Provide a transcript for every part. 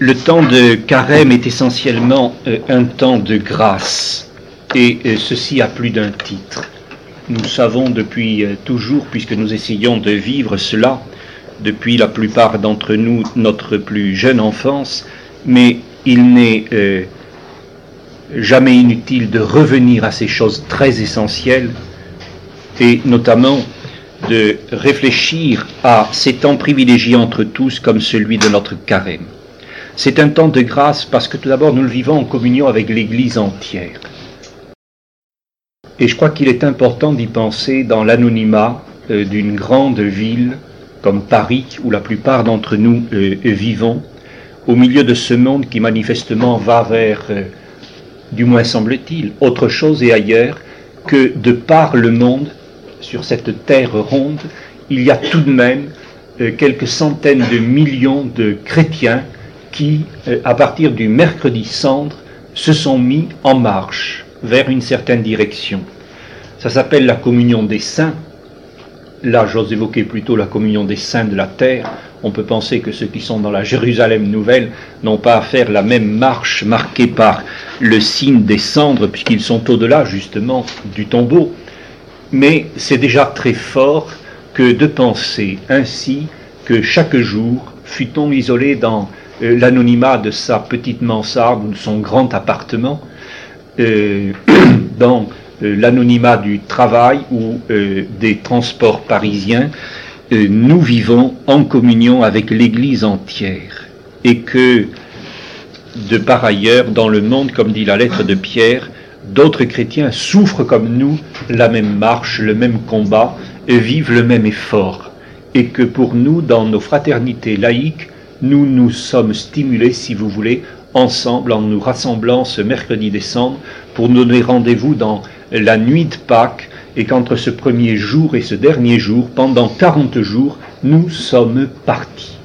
Le temps de carême est essentiellement euh, un temps de grâce, et euh, ceci a plus d'un titre. Nous savons depuis euh, toujours, puisque nous essayons de vivre cela, depuis la plupart d'entre nous, notre plus jeune enfance, mais il n'est jamais inutile de revenir à ces choses très essentielles, et notamment de réfléchir à ces temps privilégiés entre tous comme celui de notre carême. C'est un temps de grâce parce que tout d'abord nous le vivons en communion avec l'Église entière. Et je crois qu'il est important d'y penser dans l'anonymat euh, d'une grande ville comme Paris, où la plupart d'entre nous euh, vivons, au milieu de ce monde qui manifestement va vers, euh, du moins semble-t-il, autre chose et ailleurs, que de par le monde, sur cette terre ronde, il y a tout de même quelques centaines de millions de chrétiens qui, euh, à partir du mercredi cendre, se sont mis en marche vers une certaine direction. Ça s'appelle la communion des saints. Là, j'ose évoquer plutôt la communion des saints de la terre. On peut penser que ceux qui sont dans la Jérusalem nouvelle n'ont pas à faire la même marche marquée par le signe des cendres, puisqu'ils sont au-delà justement du tombeau. Mais c'est déjà très fort que de penser ainsi que chaque jour, fut-on isolé dans l'anonymat de sa petite mansarde ou de son grand appartement, euh, dans euh, l'anonymat du travail ou des transports parisiens, nous vivons en communion avec l'Église entière. Et que, de par ailleurs, dans le monde, comme dit la lettre de Pierre, d'autres chrétiens souffrent comme nous la même marche, le même combat, et vivent le même effort, et que pour nous, dans nos fraternités laïques, nous nous sommes stimulés, si vous voulez, ensemble en nous rassemblant ce mercredi décembre pour donner rendez-vous dans la nuit de Pâques et qu'entre ce premier jour et ce dernier jour, pendant 40 jours, nous sommes partis.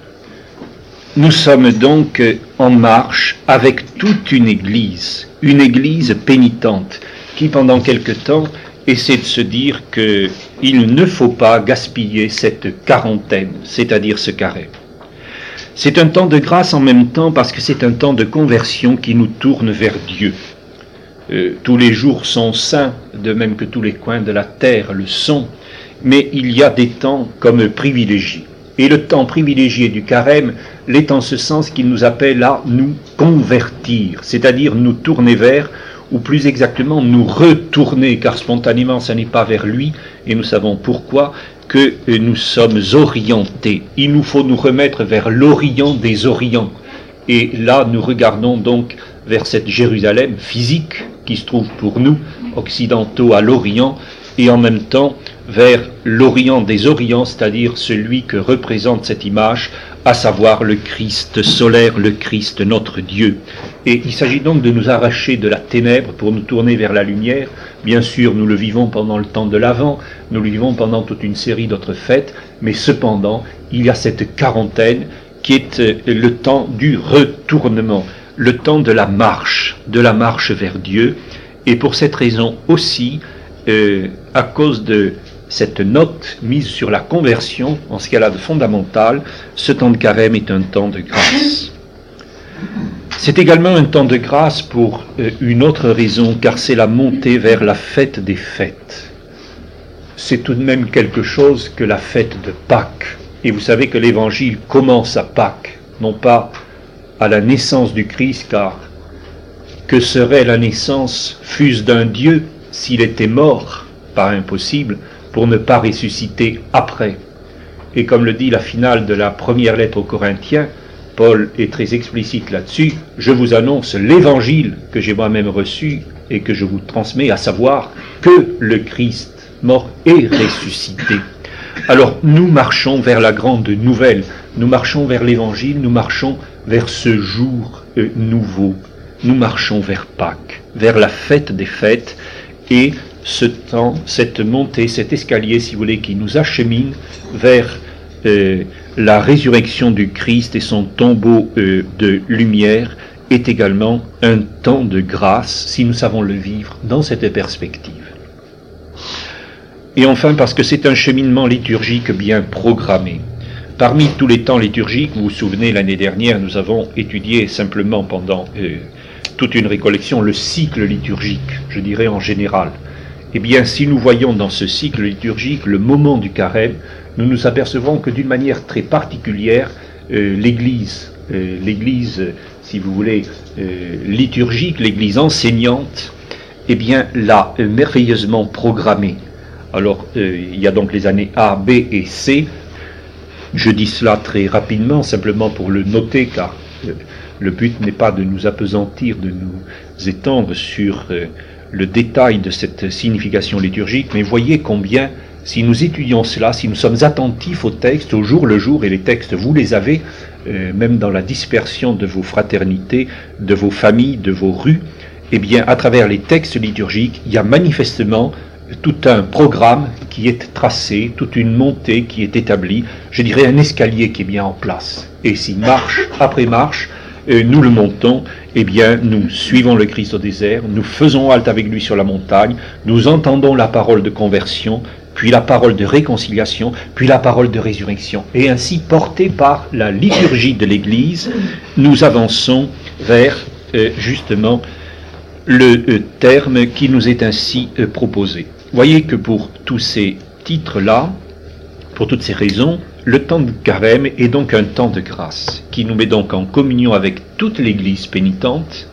Nous sommes donc en marche avec toute une Église, une Église pénitente, qui pendant quelque temps essaie de se dire qu'il ne faut pas gaspiller cette quarantaine, c'est-à-dire ce carême. C'est un temps de grâce en même temps parce que c'est un temps de conversion qui nous tourne vers Dieu. Euh, tous les jours sont saints, de même que tous les coins de la terre le sont, mais il y a des temps comme privilégiés. Et le temps privilégié du carême l'est en ce sens qu'il nous appelle à nous convertir, c'est-à-dire nous tourner vers, ou plus exactement nous retourner, car spontanément ce n'est pas vers lui, et nous savons pourquoi, que nous sommes orientés. Il nous faut nous remettre vers l'Orient des Orients. Et là, nous regardons donc vers cette Jérusalem physique qui se trouve pour nous, occidentaux, à l'Orient, et en même temps vers l'Orient des Orients, c'est-à-dire celui que représente cette image, à savoir le Christ solaire, le Christ notre Dieu. Et il s'agit donc de nous arracher de la ténèbre pour nous tourner vers la lumière. Bien sûr, nous le vivons pendant le temps de l'Avent, nous le vivons pendant toute une série d'autres fêtes, mais cependant, il y a cette quarantaine qui est euh, le temps du retournement, le temps de la marche, de la marche vers Dieu. Et pour cette raison aussi, euh, à cause de cette note mise sur la conversion, en ce qu'elle a de fondamental, ce temps de carême est un temps de grâce. C'est également un temps de grâce pour euh, une autre raison, car c'est la montée vers la fête des fêtes. C'est tout de même quelque chose que la fête de Pâques. Et vous savez que l'évangile commence à Pâques, non pas à la naissance du Christ, car que serait la naissance fût d'un Dieu s'il était mort, pas impossible, pour ne pas ressusciter après. Et comme le dit la finale de la première lettre aux Corinthiens, Paul est très explicite là-dessus, je vous annonce l'évangile que j'ai moi-même reçu et que je vous transmets, à savoir que le Christ mort est ressuscité. Alors nous marchons vers la grande nouvelle, nous marchons vers l'évangile, nous marchons vers ce jour euh, nouveau, nous marchons vers Pâques, vers la fête des fêtes, et ce temps, cette montée, cet escalier, si vous voulez, qui nous achemine vers euh, la résurrection du Christ et son tombeau euh, de lumière, est également un temps de grâce, si nous savons le vivre dans cette perspective. Et enfin, parce que c'est un cheminement liturgique bien programmé. Parmi tous les temps liturgiques, vous vous souvenez, l'année dernière, nous avons étudié simplement pendant euh, toute une récollection le cycle liturgique, je dirais en général. Eh bien, si nous voyons dans ce cycle liturgique le moment du carême, nous nous apercevons que d'une manière très particulière, euh, l'Église, euh, l'Église, si vous voulez, liturgique, l'Église enseignante, eh bien, l'a merveilleusement programmée. Alors, il y a donc les années A, B et C, je dis cela très rapidement, simplement pour le noter, car euh, le but n'est pas de nous apesantir, de nous étendre sur euh, le détail de cette signification liturgique, mais voyez combien, si nous étudions cela, si nous sommes attentifs aux textes, au jour le jour, et les textes, vous les avez, euh, même dans la dispersion de vos fraternités, de vos familles, de vos rues, eh bien, à travers les textes liturgiques, il y a manifestement tout un programme qui est tracé, toute une montée qui est établie, je dirais un escalier qui est bien en place. Et si marche après marche, nous le montons, eh bien nous suivons le Christ au désert, nous faisons halte avec lui sur la montagne, nous entendons la parole de conversion, puis la parole de réconciliation, puis la parole de résurrection. Et ainsi, portés par la liturgie de l'Église, nous avançons vers euh, justement le euh, terme qui nous est ainsi proposé. Voyez que pour tous ces titres-là, pour toutes ces raisons, le temps du carême est donc un temps de grâce, qui nous met donc en communion avec toute l'Église pénitente,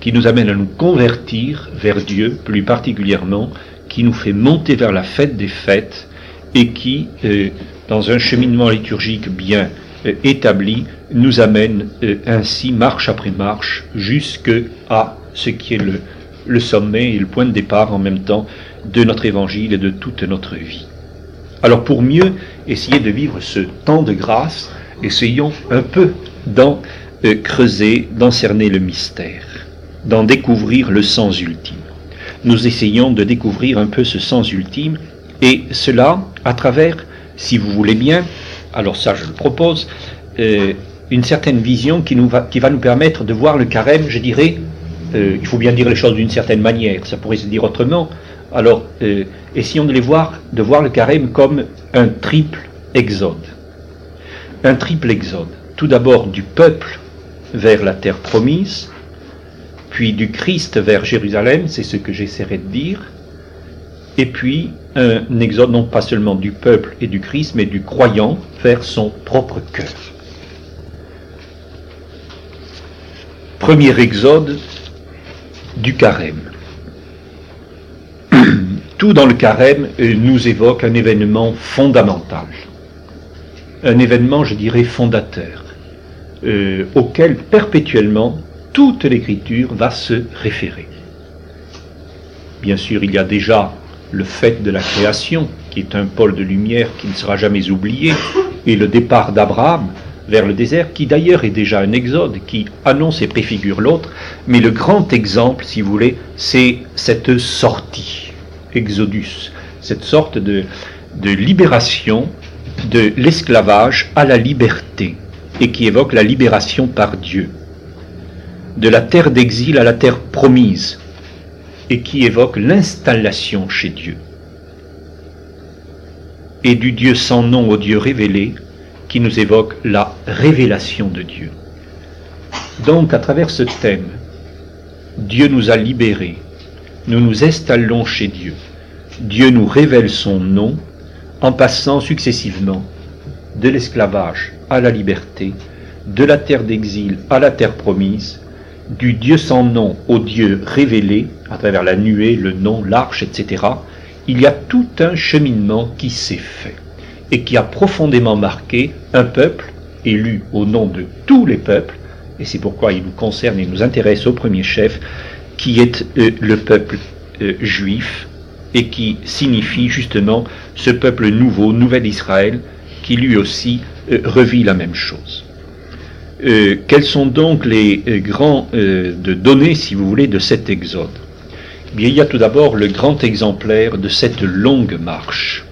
qui nous amène à nous convertir vers Dieu plus particulièrement, qui nous fait monter vers la fête des fêtes, et qui, euh, dans un cheminement liturgique bien euh, établi, nous amène euh, ainsi marche après marche jusque à ce qui est le sommet et le point de départ en même temps de notre évangile et de toute notre vie. Alors pour mieux essayer de vivre ce temps de grâce, essayons un peu d'en euh, creuser, d'en cerner le mystère, d'en découvrir le sens ultime. Nous essayons de découvrir un peu ce sens ultime, et cela à travers, si vous voulez bien, alors ça je le propose, euh, une certaine vision qui, nous va, qui va nous permettre de voir le carême, je dirais, euh, il faut bien dire les choses d'une certaine manière, ça pourrait se dire autrement, alors, euh, essayons de les voir, de voir le carême comme un triple exode. Un triple exode. Tout d'abord du peuple vers la terre promise, puis du Christ vers Jérusalem, c'est ce que j'essaierai de dire, et puis un exode non pas seulement du peuple et du Christ, mais du croyant vers son propre cœur. Premier exode du carême tout dans le carême euh, nous évoque un événement fondamental, un événement, je dirais, fondateur, euh, auquel perpétuellement toute l'écriture va se référer. Bien sûr, il y a déjà le fait de la création, qui est un pôle de lumière qui ne sera jamais oublié, et le départ d'Abraham vers le désert, qui d'ailleurs est déjà un exode, qui annonce et préfigure l'autre, mais le grand exemple, si vous voulez, c'est cette sortie exodus, cette sorte de, libération de l'esclavage à la liberté, et qui évoque la libération par Dieu, de la terre d'exil à la terre promise, et qui évoque l'installation chez Dieu, et du Dieu sans nom au Dieu révélé, qui nous évoque la révélation de Dieu. Donc, à travers ce thème, Dieu nous a libérés, nous nous installons chez Dieu. Dieu nous révèle son nom en passant successivement de l'esclavage à la liberté, de la terre d'exil à la terre promise, du Dieu sans nom au Dieu révélé à travers la nuée, le nom, l'arche, etc. Il y a tout un cheminement qui s'est fait et qui a profondément marqué un peuple élu au nom de tous les peuples, et c'est pourquoi il nous concerne et nous intéresse au premier chef, qui est euh, le peuple euh, juif et qui signifie justement ce peuple nouveau, nouvel Israël, qui lui aussi euh, revit la même chose. quels sont donc les grands données, si vous voulez, de cet exode? Bien, il y a tout d'abord le grand exemplaire de cette longue marche.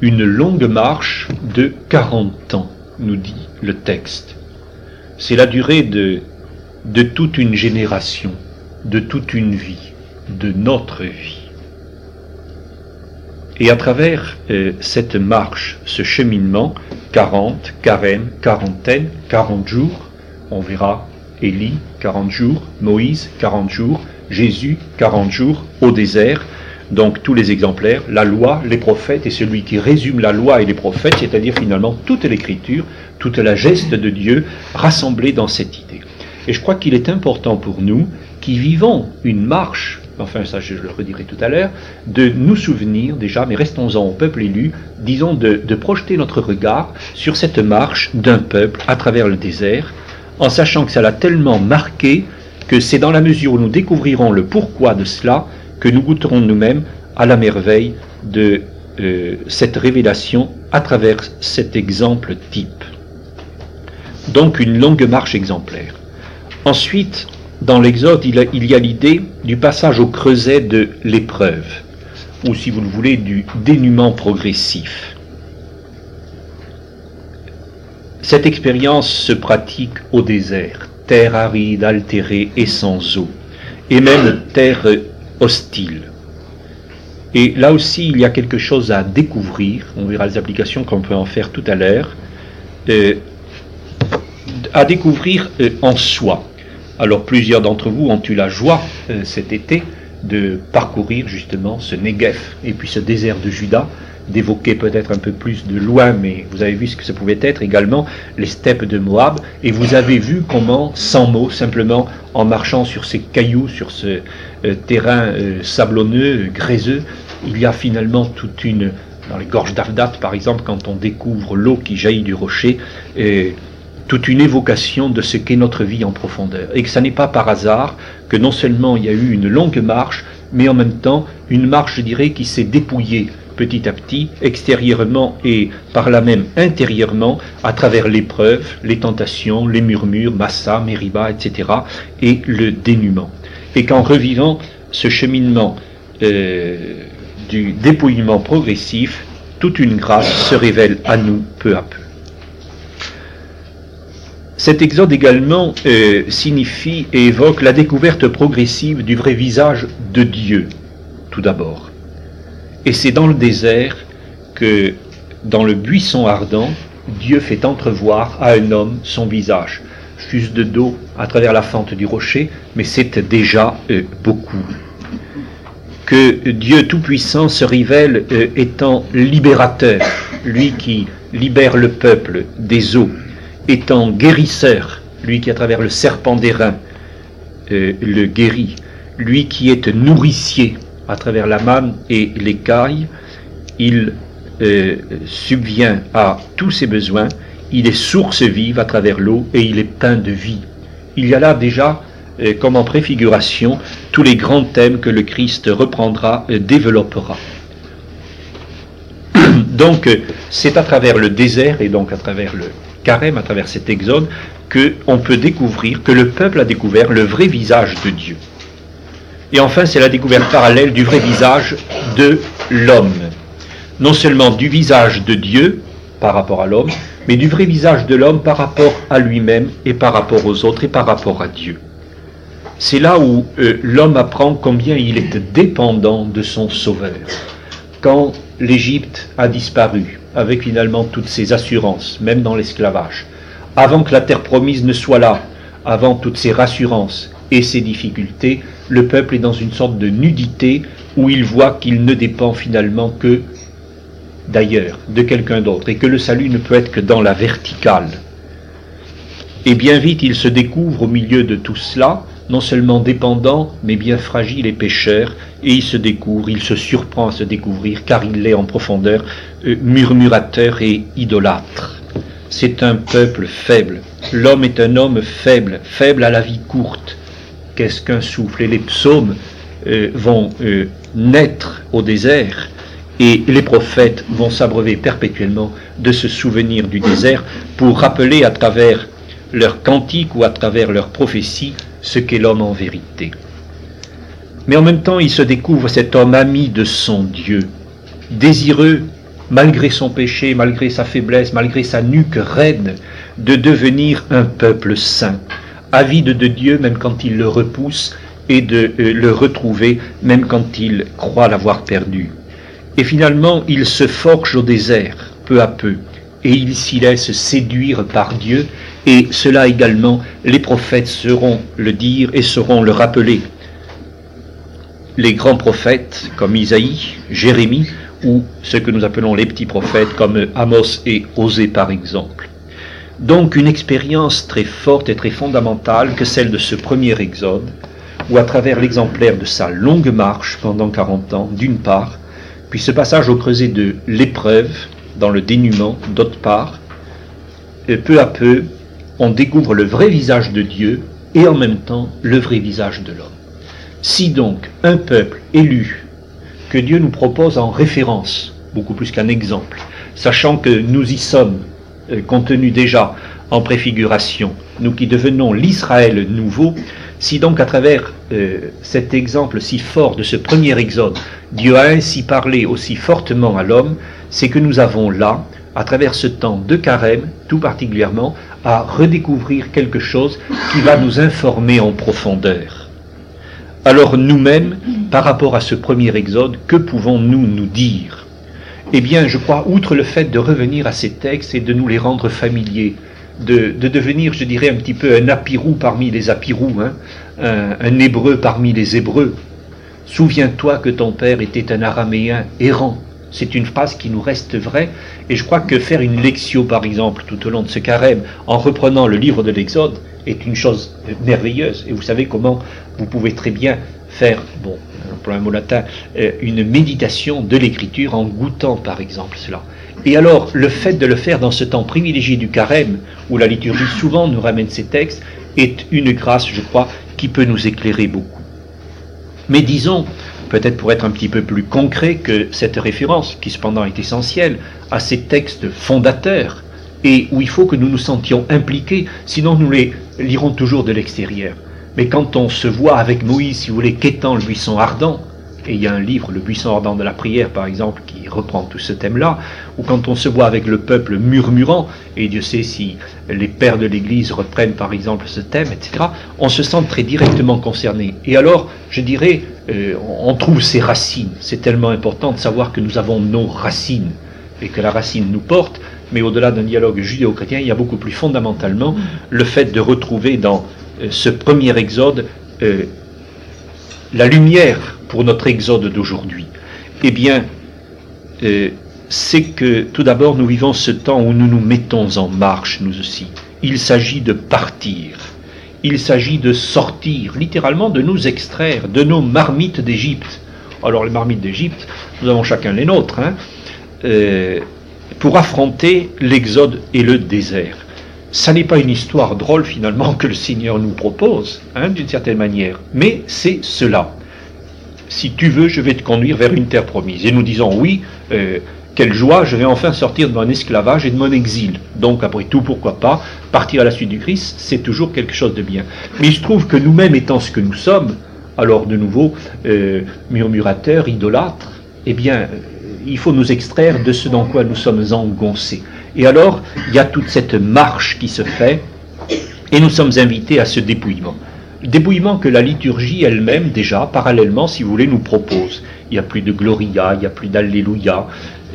Une longue marche de 40 ans, nous dit le texte. C'est la durée de toute une génération de toute une vie, de notre vie. Et à travers euh, cette marche, ce cheminement, 40, carême, quarantaine, 40 jours, on verra Élie, 40 jours, Moïse, 40 jours, Jésus, 40 jours au désert, donc tous les exemplaires, la loi, les prophètes et celui qui résume la loi et les prophètes, c'est-à-dire finalement toute l'écriture, toute la geste de Dieu rassemblée dans cette idée. Et je crois qu'il est important pour nous vivons une marche enfin ça je le redirai tout à l'heure, de nous souvenir déjà, mais restons-en au peuple élu, disons de, de projeter notre regard sur cette marche d'un peuple à travers le désert, en sachant que ça l'a tellement marqué que c'est dans la mesure où nous découvrirons le pourquoi de cela que nous goûterons nous-mêmes à la merveille de euh, cette révélation à travers cet exemple type. Donc une longue marche exemplaire. Ensuite, dans l'Exode, il, y a l'idée du passage au creuset de l'épreuve, ou si vous le voulez, du dénuement progressif. Cette expérience se pratique au désert, terre aride, altérée et sans eau, et même terre hostile. Et là aussi, il y a quelque chose à découvrir, on verra les applications qu'on peut en faire tout à l'heure, euh, à découvrir euh, en soi. Alors plusieurs d'entre vous ont eu la joie euh, cet été de parcourir justement ce Negev et puis ce désert de Juda, d'évoquer peut-être un peu plus de loin, mais vous avez vu ce que ça pouvait être également, les steppes de Moab, et vous avez vu comment, sans mots, simplement en marchant sur ces cailloux, sur ce euh, terrain euh, sablonneux, gréseux, il y a finalement toute une, dans les gorges d'Avdat par exemple, quand on découvre l'eau qui jaillit du rocher, toute une évocation de ce qu'est notre vie en profondeur. Et que ce n'est pas par hasard que non seulement il y a eu une longue marche, mais en même temps une marche, je dirais, qui s'est dépouillée petit à petit, extérieurement et par là même intérieurement, à travers l'épreuve, les tentations, les murmures, Massa, Meriba, etc., et le dénuement. Et qu'en revivant ce cheminement euh, du dépouillement progressif, toute une grâce se révèle à nous peu à peu. Cet exode également euh, signifie et évoque la découverte progressive du vrai visage de Dieu, tout d'abord. Et c'est dans le désert que, dans le buisson ardent, Dieu fait entrevoir à un homme son visage, fuse de dos à travers la fente du rocher, mais c'est déjà euh, beaucoup. Que Dieu Tout-Puissant se révèle euh, étant libérateur, lui qui libère le peuple des eaux étant guérisseur, lui qui à travers le serpent d'airain euh, le guérit, lui qui est nourricier à travers la manne et l'écaille, il euh, subvient à tous ses besoins, il est source vive à travers l'eau et il est pain de vie. Il y a là déjà, euh, comme en préfiguration, tous les grands thèmes que le Christ reprendra, développera. Donc c'est à travers le désert et donc à travers le, carême, à travers cet exode, qu'on peut découvrir, que le peuple a découvert le vrai visage de Dieu. Et enfin, c'est la découverte parallèle du vrai visage de l'homme. Non seulement du visage de Dieu par rapport à l'homme, mais du vrai visage de l'homme par rapport à lui-même et par rapport aux autres et par rapport à Dieu. C'est là où euh, l'homme apprend combien il est dépendant de son Sauveur. Quand l'Égypte a disparu, avec finalement toutes ses assurances, même dans l'esclavage. Avant que la terre promise ne soit là, avant toutes ces rassurances et ces difficultés, le peuple est dans une sorte de nudité où il voit qu'il ne dépend finalement que d'ailleurs, de quelqu'un d'autre, et que le salut ne peut être que dans la verticale. Et bien vite, il se découvre au milieu de tout cela, non seulement dépendant, mais bien fragile et pécheur, et il se découvre, il se surprend à se découvrir, car il est en profondeur euh, murmurateur et idolâtre. C'est un peuple faible. L'homme est un homme faible, faible à la vie courte. Qu'est-ce qu'un souffle? Et les psaumes euh, vont euh, naître au désert, et les prophètes vont s'abreuver perpétuellement de ce souvenir du désert pour rappeler à travers leurs cantiques ou à travers leurs prophéties ce qu'est l'homme en vérité. Mais en même temps, il se découvre cet homme ami de son Dieu, désireux, malgré son péché, malgré sa faiblesse, malgré sa nuque raide, de devenir un peuple saint, avide de Dieu même quand il le repousse, et de euh, le retrouver même quand il croit l'avoir perdu. Et finalement, il se forge au désert, peu à peu, et il s'y laisse séduire par Dieu, et cela également, les prophètes sauront le dire et sauront le rappeler. Les grands prophètes comme Isaïe, Jérémie, ou ce que nous appelons les petits prophètes comme Amos et Osée par exemple. Donc une expérience très forte et très fondamentale que celle de ce premier exode, où à travers l'exemplaire de sa longue marche pendant 40 ans, d'une part, puis ce passage au creuset de l'épreuve, dans le dénuement, d'autre part, peu à peu, on découvre le vrai visage de Dieu et en même temps le vrai visage de l'homme. Si donc un peuple élu que Dieu nous propose en référence, beaucoup plus qu'un exemple, sachant que nous y sommes euh, contenus déjà en préfiguration, nous qui devenons l'Israël nouveau, si donc à travers euh, cet exemple si fort de ce premier exode, Dieu a ainsi parlé aussi fortement à l'homme, c'est que nous avons là, à travers ce temps de carême, tout particulièrement, à redécouvrir quelque chose qui va nous informer en profondeur. Alors nous-mêmes, par rapport à ce premier exode, que pouvons-nous nous dire? Eh bien, je crois, outre le fait de revenir à ces textes et de nous les rendre familiers, de, devenir, je dirais, un petit peu un apirou parmi les apirous, hein, un, un hébreu parmi les hébreux. Souviens-toi que ton père était un araméen errant. C'est une phrase qui nous reste vraie, et je crois que faire une lecture, par exemple, tout au long de ce carême, en reprenant le livre de l'Exode, est une chose merveilleuse. Et vous savez comment vous pouvez très bien faire, bon, pour un mot latin, euh, une méditation de l'écriture en goûtant, par exemple, cela. Et alors, le fait de le faire dans ce temps privilégié du carême, où la liturgie souvent nous ramène ces textes, est une grâce, je crois, qui peut nous éclairer beaucoup. Mais disons, peut-être pour être un petit peu plus concret que cette référence, qui cependant est essentielle, à ces textes fondateurs, et où il faut que nous nous sentions impliqués, sinon nous les lirons toujours de l'extérieur. Mais quand on se voit avec Moïse, si vous voulez, quêtant le buisson ardent, et il y a un livre, Le buisson ardent de la prière, par exemple, qui reprend tout ce thème-là, ou quand on se voit avec le peuple murmurant, et Dieu sait si les pères de l'Église reprennent par exemple ce thème, etc., on se sent très directement concerné. Et alors, je dirais, euh, on trouve ses racines. C'est tellement important de savoir que nous avons nos racines, et que la racine nous porte, mais au-delà d'un dialogue judéo-chrétien, il y a beaucoup plus fondamentalement le fait de retrouver dans euh, ce premier exode euh, la lumière pour notre exode d'aujourd'hui Eh bien, euh, c'est que tout d'abord nous vivons ce temps où nous nous mettons en marche, nous aussi. Il s'agit de partir. Il s'agit de sortir, littéralement de nous extraire de nos marmites d'Égypte. Alors les marmites d'Égypte, nous avons chacun les nôtres, hein, euh, pour affronter l'exode et le désert. Ça n'est pas une histoire drôle finalement que le Seigneur nous propose, hein, d'une certaine manière, mais c'est cela si tu veux, je vais te conduire vers une terre promise. Et nous disons, oui, euh, quelle joie, je vais enfin sortir de mon esclavage et de mon exil. Donc, après tout, pourquoi pas, partir à la suite du Christ, c'est toujours quelque chose de bien. Mais il se trouve que nous-mêmes étant ce que nous sommes, alors de nouveau, euh, murmurateurs, idolâtres, eh bien, euh, il faut nous extraire de ce dans quoi nous sommes engoncés. Et alors, il y a toute cette marche qui se fait, et nous sommes invités à ce dépouillement débouillement que la liturgie elle-même, déjà, parallèlement, si vous voulez, nous propose. Il n'y a plus de Gloria, il n'y a plus d'Alléluia,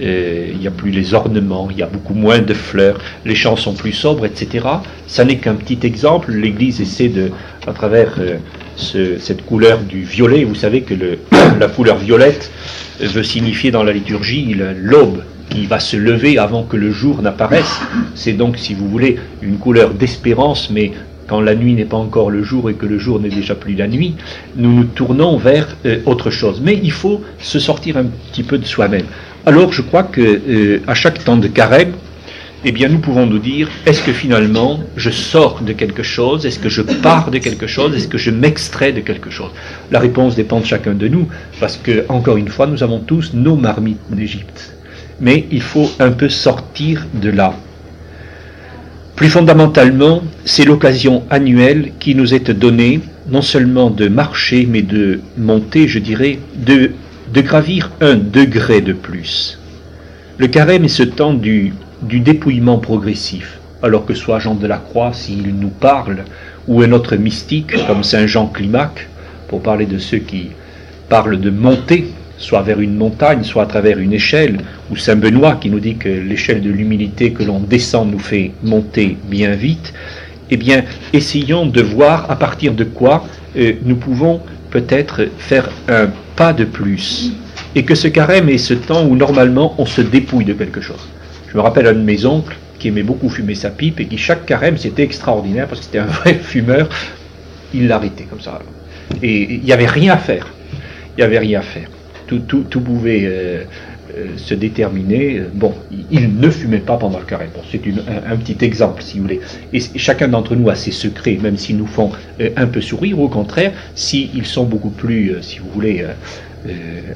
euh, il n'y a plus les ornements, il y a beaucoup moins de fleurs, les chants sont plus sobres, etc. Ça n'est qu'un petit exemple. L'Église essaie de, à travers euh, cette couleur du violet, vous savez que la couleur violette veut signifier dans la liturgie l'aube qui va se lever avant que le jour n'apparaisse. C'est donc, si vous voulez, une couleur d'espérance, mais la nuit n'est pas encore le jour et que le jour n'est déjà plus la nuit, nous nous tournons vers euh, autre chose. Mais il faut se sortir un petit peu de soi-même. Alors je crois que euh, à chaque temps de carême, eh bien nous pouvons nous dire est-ce que finalement je sors de quelque chose, est-ce que je pars de quelque chose, est-ce que je m'extrais de quelque chose? La réponse dépend de chacun de nous, parce que encore une fois, nous avons tous nos marmites d'Égypte. Mais il faut un peu sortir de là. Plus fondamentalement, c'est l'occasion annuelle qui nous est donnée, non seulement de marcher, mais de monter, je dirais, de, gravir un degré de plus. Le carême est ce temps du, du dépouillement progressif, alors que soit Jean de la Croix, s'il nous parle, ou un autre mystique comme Saint Jean Climac, pour parler de ceux qui parlent de monter, soit vers une montagne, soit à travers une échelle, ou Saint Benoît qui nous dit que l'échelle de l'humilité que l'on descend nous fait monter bien vite, eh bien, essayons de voir à partir de quoi euh, nous pouvons peut-être faire un pas de plus. Et que ce carême est ce temps où normalement on se dépouille de quelque chose. Je me rappelle un de mes oncles qui aimait beaucoup fumer sa pipe et qui chaque carême c'était extraordinaire parce que c'était un vrai fumeur. Il l'arrêtait comme ça. Et il n'y avait rien à faire. Il n'y avait rien à faire. Tout, pouvait euh, euh, se déterminer. Bon, il ne fumait pas pendant le carême. c'est un, petit exemple, si vous voulez. Et chacun d'entre nous a ses secrets, même s'ils nous font euh, un peu sourire. Au contraire, s'ils sont beaucoup plus, si vous voulez,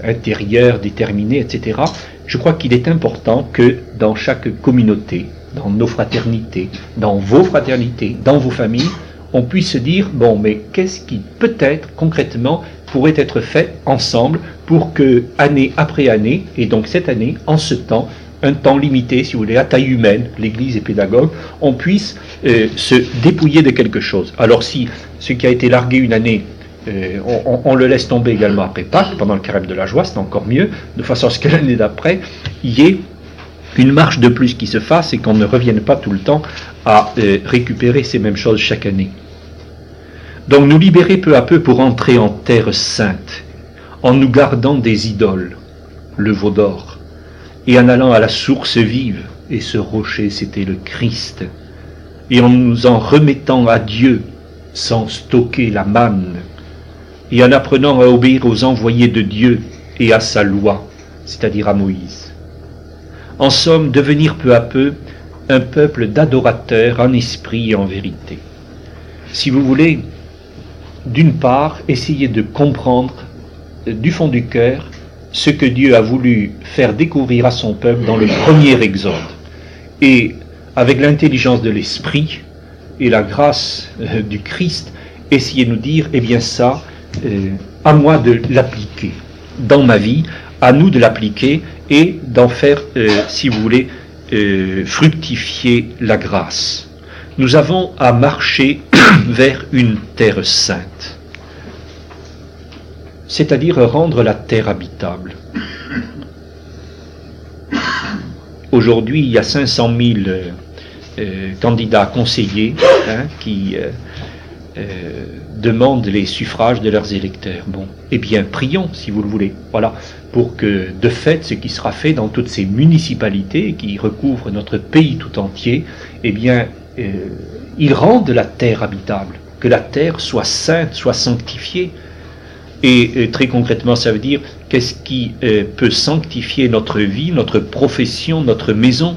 intérieurs, déterminés, etc. Je crois qu'il est important que dans chaque communauté, dans nos fraternités, dans vos fraternités, dans vos familles, on puisse se dire, bon, mais qu'est-ce qui peut-être concrètement pourrait être fait ensemble pour que, année après année, et donc cette année, en ce temps, un temps limité, si vous voulez, à taille humaine, l'Église est pédagogue, on puisse euh, se dépouiller de quelque chose. Alors si ce qui a été largué une année, euh, on, le laisse tomber également après Pâques, pendant le carême de la joie, c'est encore mieux, de façon à ce que l'année d'après, il y ait une marche de plus qui se fasse et qu'on ne revienne pas tout le temps à euh, récupérer ces mêmes choses chaque année. Donc nous libérer peu à peu pour entrer en terre sainte, en nous gardant des idoles, le veau d'or, et en allant à la source vive, et ce rocher c'était le Christ, et en nous en remettant à Dieu sans stocker la manne, et en apprenant à obéir aux envoyés de Dieu et à sa loi, c'est-à-dire à Moïse. En somme, devenir peu à peu un peuple d'adorateurs en esprit et en vérité. Si vous voulez, d'une part, essayer de comprendre euh, du fond du cœur ce que Dieu a voulu faire découvrir à son peuple dans le premier exode. Et avec l'intelligence de l'esprit et la grâce euh, du Christ, essayer de nous dire, eh bien ça, euh, à moi de l'appliquer dans ma vie, à nous de l'appliquer et d'en faire, si vous voulez, fructifier la grâce. Nous avons à marcher vers une terre sainte, c'est-à-dire rendre la terre habitable. Aujourd'hui, il y a 500 000 euh, candidats conseillers hein, qui euh, euh, demandent les suffrages de leurs électeurs. Bon, eh bien, prions si vous le voulez. Voilà, pour que de fait, ce qui sera fait dans toutes ces municipalités qui recouvrent notre pays tout entier, eh bien, il rende la terre habitable, que la terre soit sainte, soit sanctifiée. Et, très concrètement, ça veut dire qu'est-ce qui euh, peut sanctifier notre vie, notre profession, notre maison?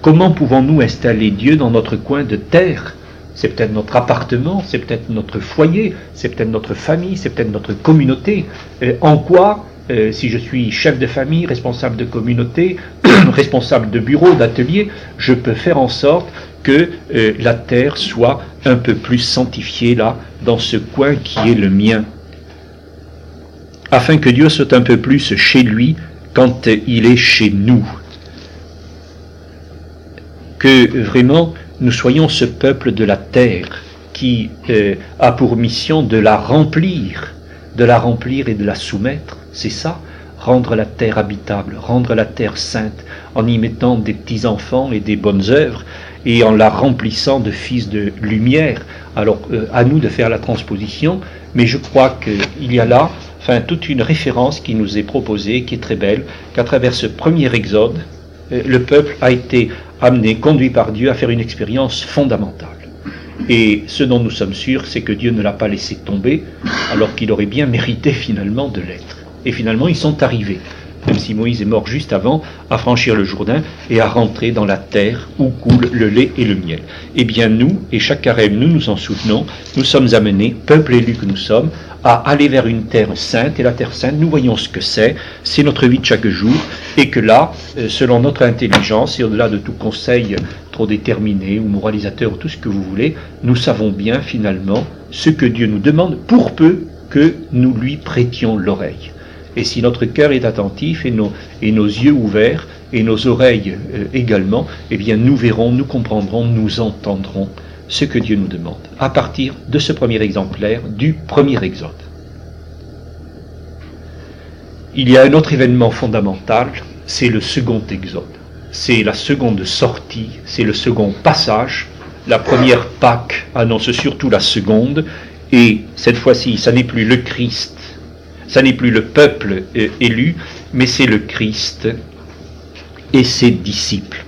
Comment pouvons-nous installer Dieu dans notre coin de terre? C'est peut-être notre appartement, c'est peut-être notre foyer, c'est peut-être notre famille, c'est peut-être notre communauté. Euh, en quoi euh, si je suis chef de famille, responsable de communauté, responsable de bureau, d'atelier, je peux faire en sorte que euh, la terre soit un peu plus sanctifiée là, dans ce coin qui est le mien, afin que Dieu soit un peu plus chez lui quand il est chez nous. Que vraiment nous soyons ce peuple de la terre qui euh, a pour mission de la remplir, de la remplir et de la soumettre, c'est ça, rendre la terre habitable, rendre la terre sainte, en y mettant des petits-enfants et des bonnes œuvres, et en la remplissant de fils de lumière. Alors euh, à nous de faire la transposition, mais je crois qu'il y a là enfin, toute une référence qui nous est proposée, qui est très belle, qu'à travers ce premier exode, euh, le peuple a été amené, conduit par Dieu à faire une expérience fondamentale. Et ce dont nous sommes sûrs, c'est que Dieu ne l'a pas laissé tomber, alors qu'il aurait bien mérité finalement de l'être. Et finalement, ils sont arrivés même si Moïse est mort juste avant, à franchir le Jourdain et à rentrer dans la terre où coule le lait et le miel. Eh bien nous, et chaque carême nous nous en souvenons, nous sommes amenés, peuple élu que nous sommes, à aller vers une terre sainte. Et la terre sainte, nous voyons ce que c'est, c'est notre vie de chaque jour, et que là, euh, selon notre intelligence, et au-delà de tout conseil trop déterminé ou moralisateur ou tout ce que vous voulez, nous savons bien finalement ce que Dieu nous demande pour peu que nous lui prêtions l'oreille. Et si notre cœur est attentif et nos, yeux ouverts et nos oreilles euh, également, eh bien nous verrons, nous comprendrons, nous entendrons ce que Dieu nous demande à partir de ce premier exemplaire du premier exode. il y a un autre événement fondamental, c'est le second exode. C'est la seconde sortie, c'est le second passage. La première Pâque annonce surtout la seconde, et cette fois-ci, ça n'est plus le Christ, ça n'est plus le peuple euh, élu, mais c'est le Christ et ses disciples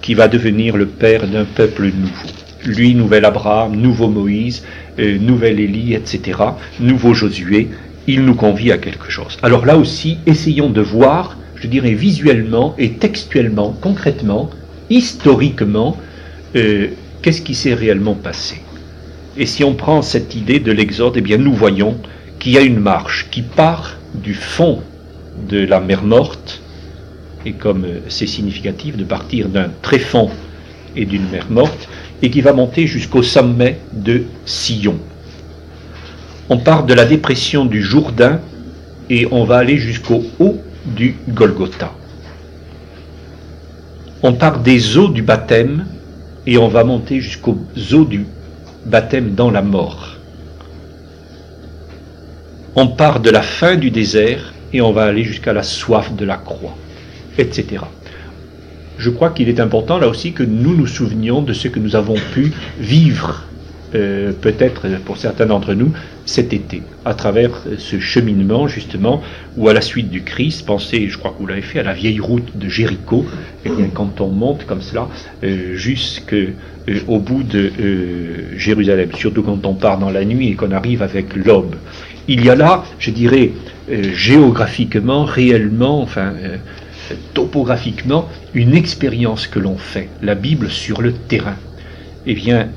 qui va devenir le père d'un peuple nouveau. Lui, nouvel Abraham, nouveau Moïse, euh, nouvel Élie, etc., nouveau Josué, il nous convie à quelque chose. Alors là aussi, essayons de voir, je dirais visuellement et textuellement, concrètement, historiquement, euh, qu'est-ce qui s'est réellement passé. Et si on prend cette idée de l'Exode, eh bien nous voyons qu'il y a une marche qui part du fond de la mer morte, et comme euh, c'est significatif de partir d'un tréfonds et d'une mer morte, et qui va monter jusqu'au sommet de Sion. On part de la dépression du Jourdain et on va aller jusqu'au haut du Golgotha. On part des eaux du baptême et on va monter jusqu'aux eaux du baptême dans la mort. On part de la fin du désert et on va aller jusqu'à la soif de la croix, etc. Je crois qu'il est important là aussi que nous nous souvenions de ce que nous avons pu vivre, euh, peut-être pour certains d'entre nous, cet été, à travers ce cheminement justement, où à la suite du Christ, pensez, je crois que vous l'avez fait, à la vieille route de Jéricho, et eh quand on monte comme cela euh, jusqu'au euh, bout de euh, Jérusalem, surtout quand on part dans la nuit et qu'on arrive avec l'aube, il y a là, je dirais, géographiquement, réellement, enfin, topographiquement, une expérience que l'on fait, la Bible sur le terrain. Eh bien,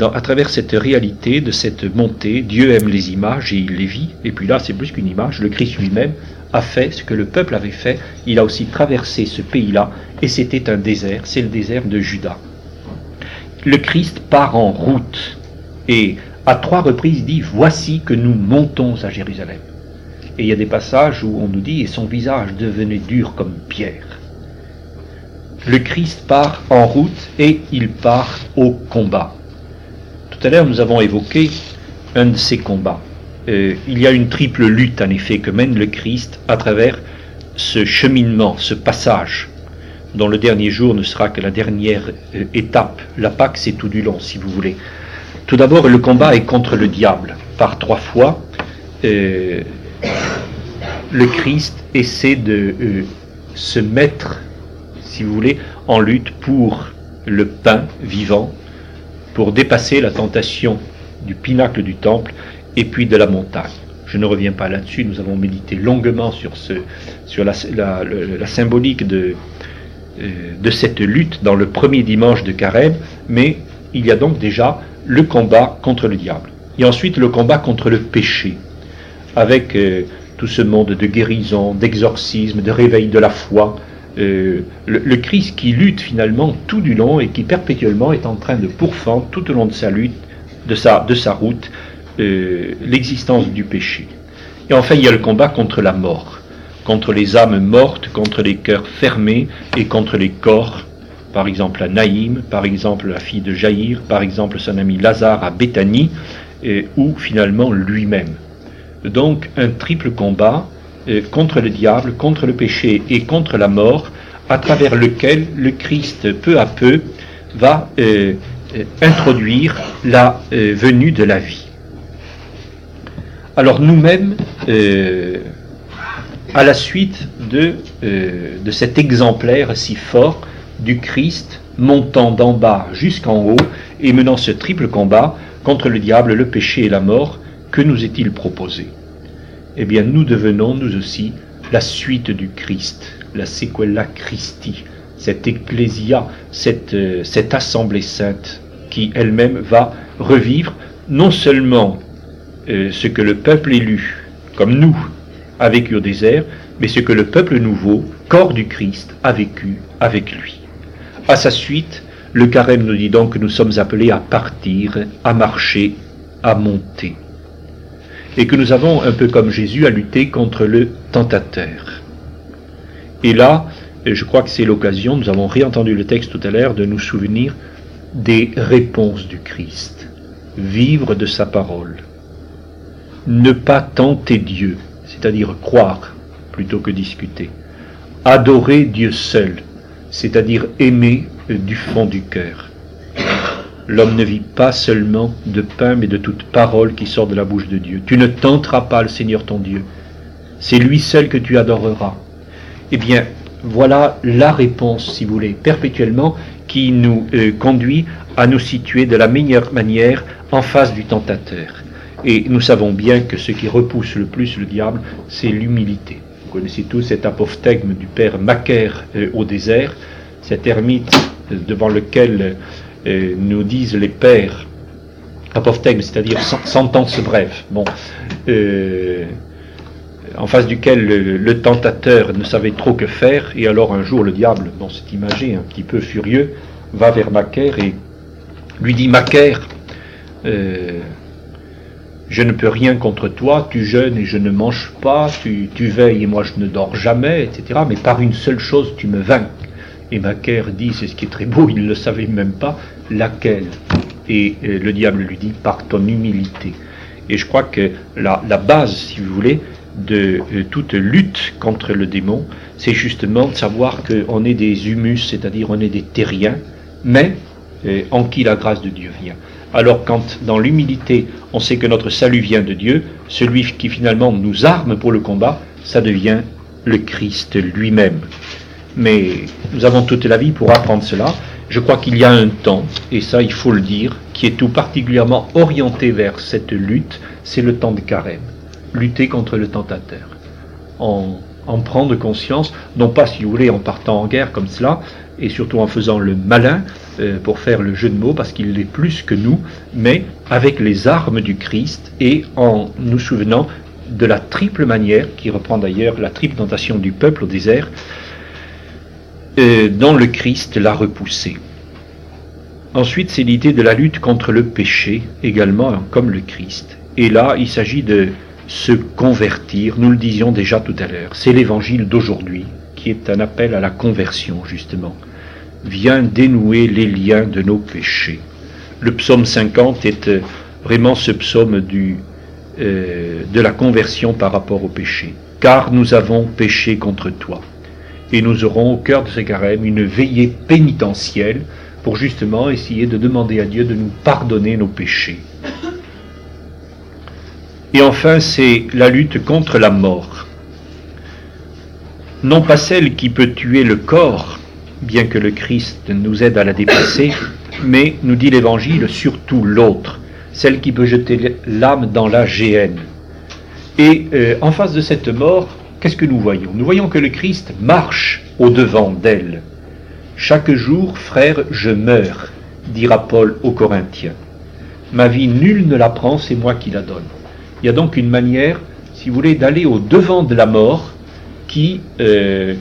à travers cette réalité de cette montée, Dieu aime les images et il les vit. Et puis là, c'est plus qu'une image. Le Christ lui-même a fait ce que le peuple avait fait. Il a aussi traversé ce pays-là et c'était un désert. C'est le désert de Juda. Le Christ part en route et à trois reprises dit Voici que nous montons à Jérusalem. Et il y a des passages où on nous dit Et son visage devenait dur comme pierre. Le Christ part en route et il part au combat. Tout à l'heure, nous avons évoqué un de ces combats. Euh, il y a une triple lutte, en effet, que mène le Christ à travers ce cheminement, ce passage, dont le dernier jour ne sera que la dernière euh, étape. La Pâque, c'est tout du long, si vous voulez. Tout d'abord, le combat est contre le diable. Par trois fois, euh, le Christ essaie de se mettre, si vous voulez, en lutte pour le pain vivant, pour dépasser la tentation du pinacle du temple et puis de la montagne. Je ne reviens pas là-dessus, nous avons médité longuement sur la, symbolique de, euh, de cette lutte dans le premier dimanche de Carême, mais il y a donc déjà le combat contre le diable. Et ensuite le combat contre le péché, avec euh, tout ce monde de guérison, d'exorcisme, de réveil de la foi, euh, le, Christ qui lutte finalement tout du long et qui perpétuellement est en train de pourfendre tout au long de sa lutte, de sa, de sa route, euh, l'existence du péché. Et enfin, il y a le combat contre la mort, contre les âmes mortes, contre les cœurs fermés et contre les corps. Par exemple, à Naïm, par exemple, la fille de Jaïr, par exemple, son ami Lazare à Béthanie, ou finalement lui-même. Donc, un triple combat euh, contre le diable, contre le péché et contre la mort, à travers lequel le Christ, peu à peu, va euh, euh, introduire la venue de la vie. Alors nous-mêmes, à la suite de cet exemplaire si fort du Christ montant d'en bas jusqu'en haut et menant ce triple combat contre le diable, le péché et la mort, que nous est-il proposé? Eh bien nous devenons nous aussi la suite du Christ, la sequela Christi, cette ecclésia, cette, euh, cette assemblée sainte qui elle-même va revivre non seulement euh, ce que le peuple élu, comme nous, a vécu au désert, mais ce que le peuple nouveau, corps du Christ, a vécu avec lui. À sa suite, le carême nous dit donc que nous sommes appelés à partir, à marcher, à monter et que nous avons, un peu comme Jésus, à lutter contre le tentateur. Et là, je crois que c'est l'occasion, nous avons réentendu le texte tout à l'heure, de nous souvenir des réponses du Christ. Vivre de sa parole. Ne pas tenter Dieu, c'est-à-dire croire plutôt que discuter. Adorer Dieu seul, c'est-à-dire aimer du fond du cœur. L'homme ne vit pas seulement de pain, mais de toute parole qui sort de la bouche de Dieu. Tu ne tenteras pas le Seigneur ton Dieu. C'est lui seul que tu adoreras. Eh bien, voilà la réponse, si vous voulez, perpétuellement, qui nous euh, conduit à nous situer de la meilleure manière en face du tentateur. Et nous savons bien que ce qui repousse le plus le diable, c'est l'humilité. Vous connaissez tous cet apophthegme du père Macaire euh, au désert, cet ermite euh, devant lequel nous disent les pères, apophthegme, c'est-à-dire sentence brève. Bon, en face duquel le, tentateur ne savait trop que faire, et alors un jour le diable, dans cette imagé un petit peu furieux, va vers Macaire et lui dit Macaire, euh, je ne peux rien contre toi, tu jeûnes et je ne mange pas, tu, veilles et moi je ne dors jamais, etc. Mais par une seule chose tu me vainques. Et Macaire dit, c'est ce qui est très beau, il ne le savait même pas, laquelle? Et euh, le diable lui dit, par ton humilité. Et je crois que la, base, si vous voulez, de euh, toute lutte contre le démon, c'est justement de savoir qu'on est des humus, c'est-à-dire on est des terriens, mais euh, en qui la grâce de Dieu vient. Alors quand dans l'humilité on sait que notre salut vient de Dieu, celui qui finalement nous arme pour le combat, ça devient le Christ lui-même. Mais nous avons toute la vie pour apprendre cela. Je crois qu'il y a un temps, et ça il faut le dire, qui est tout particulièrement orienté vers cette lutte, c'est le temps de carême lutter contre le tentateur. En, en, prendre conscience, non pas, si vous voulez, en partant en guerre comme cela, et surtout en faisant le malin euh, pour faire le jeu de mots, parce qu'il est plus que nous, mais avec les armes du Christ et en nous souvenant de la triple manière, qui reprend d'ailleurs la triple tentation du peuple au désert, euh, dont le Christ l'a repoussé. Ensuite, c'est l'idée de la lutte contre le péché, également comme le Christ. Et là, il s'agit de se convertir, nous le disions déjà tout à l'heure. C'est l'évangile d'aujourd'hui qui est un appel à la conversion, justement. Viens dénouer les liens de nos péchés. Le psaume 50 est euh, vraiment ce psaume du, euh, de la conversion par rapport au péché. Car nous avons péché contre toi. Et nous aurons au cœur de ce carême une veillée pénitentielle pour justement essayer de demander à Dieu de nous pardonner nos péchés. Et enfin, c'est la lutte contre la mort. Non pas celle qui peut tuer le corps, bien que le Christ nous aide à la dépasser, mais, nous dit l'Évangile, surtout l'autre, celle qui peut jeter l'âme dans la géhenne. Et euh, en face de cette mort, qu'est-ce que nous voyons? Nous voyons que le Christ marche au-devant d'elle. Chaque jour, frère, je meurs, dira Paul aux Corinthiens. Ma vie, nul ne la prend, c'est moi qui la donne. Il y a donc une manière, si vous voulez, d'aller au devant de la mort qui euh,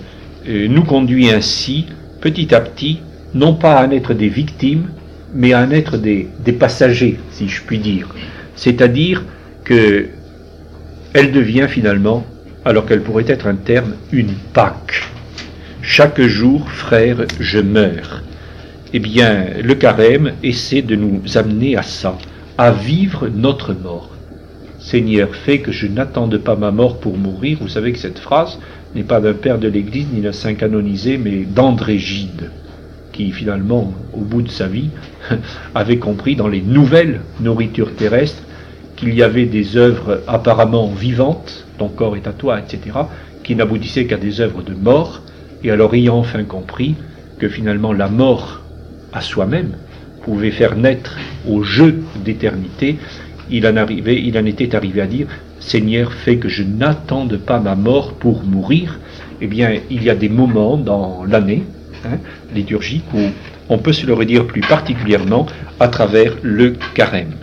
euh, nous conduit ainsi, petit à petit, non pas à en être des victimes, mais à en être des, des passagers, si je puis dire. C'est-à-dire que elle devient finalement, alors qu'elle pourrait être un terme, une Pâque. Chaque jour, frère, je meurs. Eh bien, le carême essaie de nous amener à ça, à vivre notre mort. Seigneur, fais que je n'attende pas ma mort pour mourir. Vous savez que cette phrase n'est pas d'un père de l'Église ni d'un saint canonisé, mais d'André Gide, qui finalement, au bout de sa vie, avait compris dans les nouvelles nourritures terrestres qu'il y avait des œuvres apparemment vivantes, ton corps est à toi, etc., qui n'aboutissaient qu'à des œuvres de mort, et alors ayant enfin compris que finalement la mort à soi-même pouvait faire naître au jeu d'éternité, il en, arrivait, il en était arrivé à dire Seigneur, fais que je n'attende pas ma mort pour mourir. Eh bien, il y a des moments dans l'année hein, liturgique où on peut se le redire plus particulièrement à travers le carême.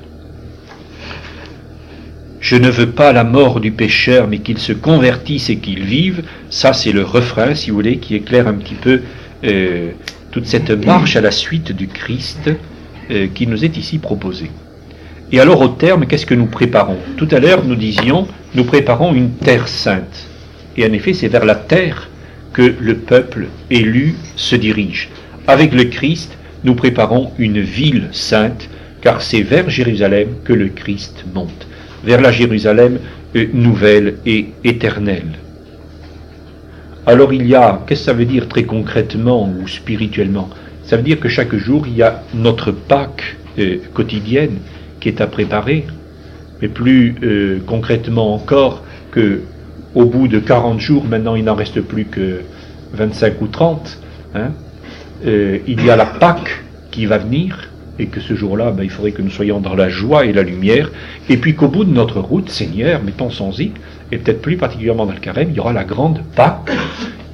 Je ne veux pas la mort du pécheur, mais qu'il se convertisse et qu'il vive. Ça, c'est le refrain, si vous voulez, qui éclaire un petit peu euh, toute cette marche à la suite du Christ euh, qui nous est ici proposée. Et alors au terme, qu'est-ce que nous préparons? Tout à l'heure, nous disions, nous préparons une terre sainte. Et en effet, c'est vers la terre que le peuple élu se dirige. Avec le Christ, nous préparons une ville sainte, car c'est vers Jérusalem que le Christ monte. vers la Jérusalem euh, nouvelle et éternelle. Alors il y a, qu'est-ce que ça veut dire très concrètement ou spirituellement? Ça veut dire que chaque jour, il y a notre Pâque euh, quotidienne qui est à préparer, mais plus euh, concrètement encore que au bout de 40 jours, maintenant il n'en reste plus que 25 ou 30, hein, il y a la Pâque qui va venir, et que ce jour-là, ben, il faudrait que nous soyons dans la joie et la lumière, et puis qu'au bout de notre route, Seigneur, mettons sans y et peut-être plus particulièrement dans le carême, il y aura la grande Pâque,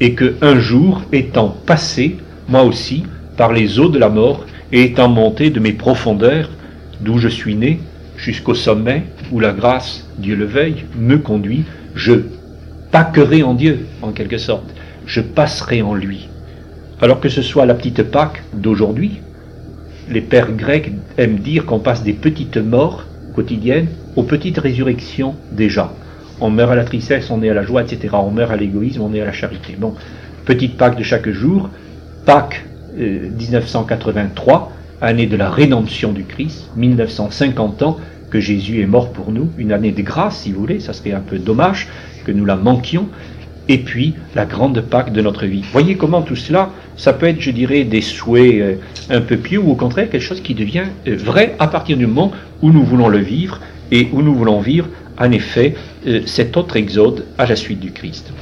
et que un jour, étant passé, moi aussi, par les eaux de la mort, et étant monté de mes profondeurs, d'où je suis né, jusqu'au sommet, où la grâce, Dieu le veille, me conduit, je pâquerai en Dieu, en quelque sorte, je passerai en lui. Alors que ce soit la petite Pâque d'aujourd'hui, les pères grecs aiment dire qu'on passe des petites morts quotidiennes aux petites résurrections déjà. On meurt à la tristesse, on est à la joie, etc. On meurt à l'égoïsme, on est à la charité. Bon, petite Pâque de chaque jour. Pâques 1983, euh, année de la rédemption du Christ, 1950 ans que Jésus est mort pour nous, une année de grâce si vous voulez, ça serait un peu dommage que nous la manquions, et puis la grande Pâque de notre vie. Voyez comment tout cela, ça peut être, je dirais, des souhaits euh, un peu pieux ou au contraire quelque chose qui devient euh, vrai à partir du moment où nous voulons le vivre et où nous voulons vivre, en effet, euh, cet autre exode à la suite du Christ.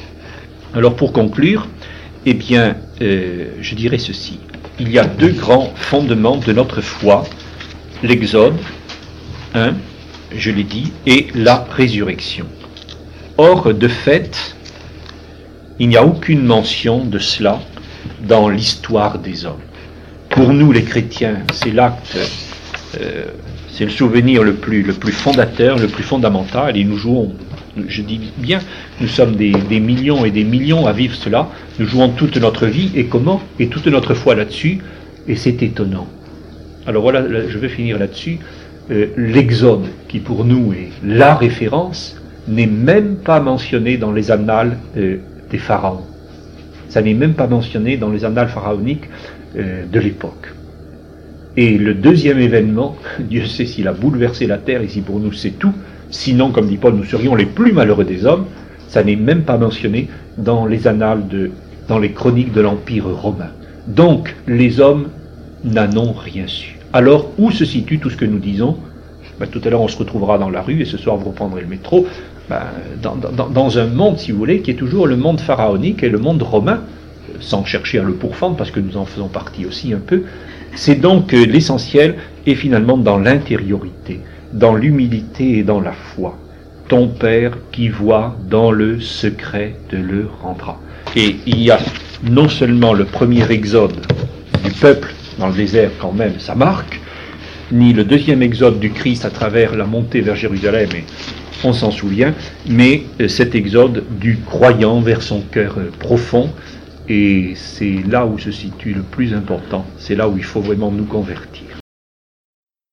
Alors pour conclure, eh bien, je dirais ceci. Il y a deux grands fondements de notre foi, l'exode, un, je l'ai dit, et la résurrection. Or, de fait, il n'y a aucune mention de cela dans l'histoire des hommes. Pour nous, les chrétiens, c'est l'acte, euh, c'est le souvenir le plus, le plus fondateur, le plus fondamental, et nous jouons, je dis bien, nous sommes des, millions et des millions à vivre cela, nous jouons toute notre vie, et comment Et toute notre foi là-dessus, et c'est étonnant. Alors voilà, je vais finir là-dessus. Euh, L'Exode, qui pour nous est la référence, n'est même pas mentionné dans les annales euh, des pharaons. Ça n'est même pas mentionné dans les annales pharaoniques euh, de l'époque. Et le deuxième événement, Dieu sait s'il a bouleversé la terre, ici pour nous c'est tout, sinon, comme dit Paul, nous serions les plus malheureux des hommes, ça n'est même pas mentionné dans les annales de, dans les chroniques de l'Empire romain. Donc, les hommes n'en ont rien su. Alors, où se situe tout ce que nous disons? Ben, Tout à l'heure, on se retrouvera dans la rue, et ce soir, vous reprendrez le métro. Ben, dans, un monde, si vous voulez, qui est toujours le monde pharaonique et le monde romain, sans chercher à le pourfendre, parce que nous en faisons partie aussi un peu. C'est donc euh, l'essentiel est finalement dans l'intériorité, dans l'humilité et dans la foi. Ton Père qui voit dans le secret te le rendra. Et il y a non seulement le premier exode du peuple dans le désert quand même, ça marque, ni le deuxième exode du Christ à travers la montée vers Jérusalem et on s'en souvient, mais euh, cet exode du croyant vers son cœur euh, profond, et c'est là où se situe le plus important, c'est là où il faut vraiment nous convertir.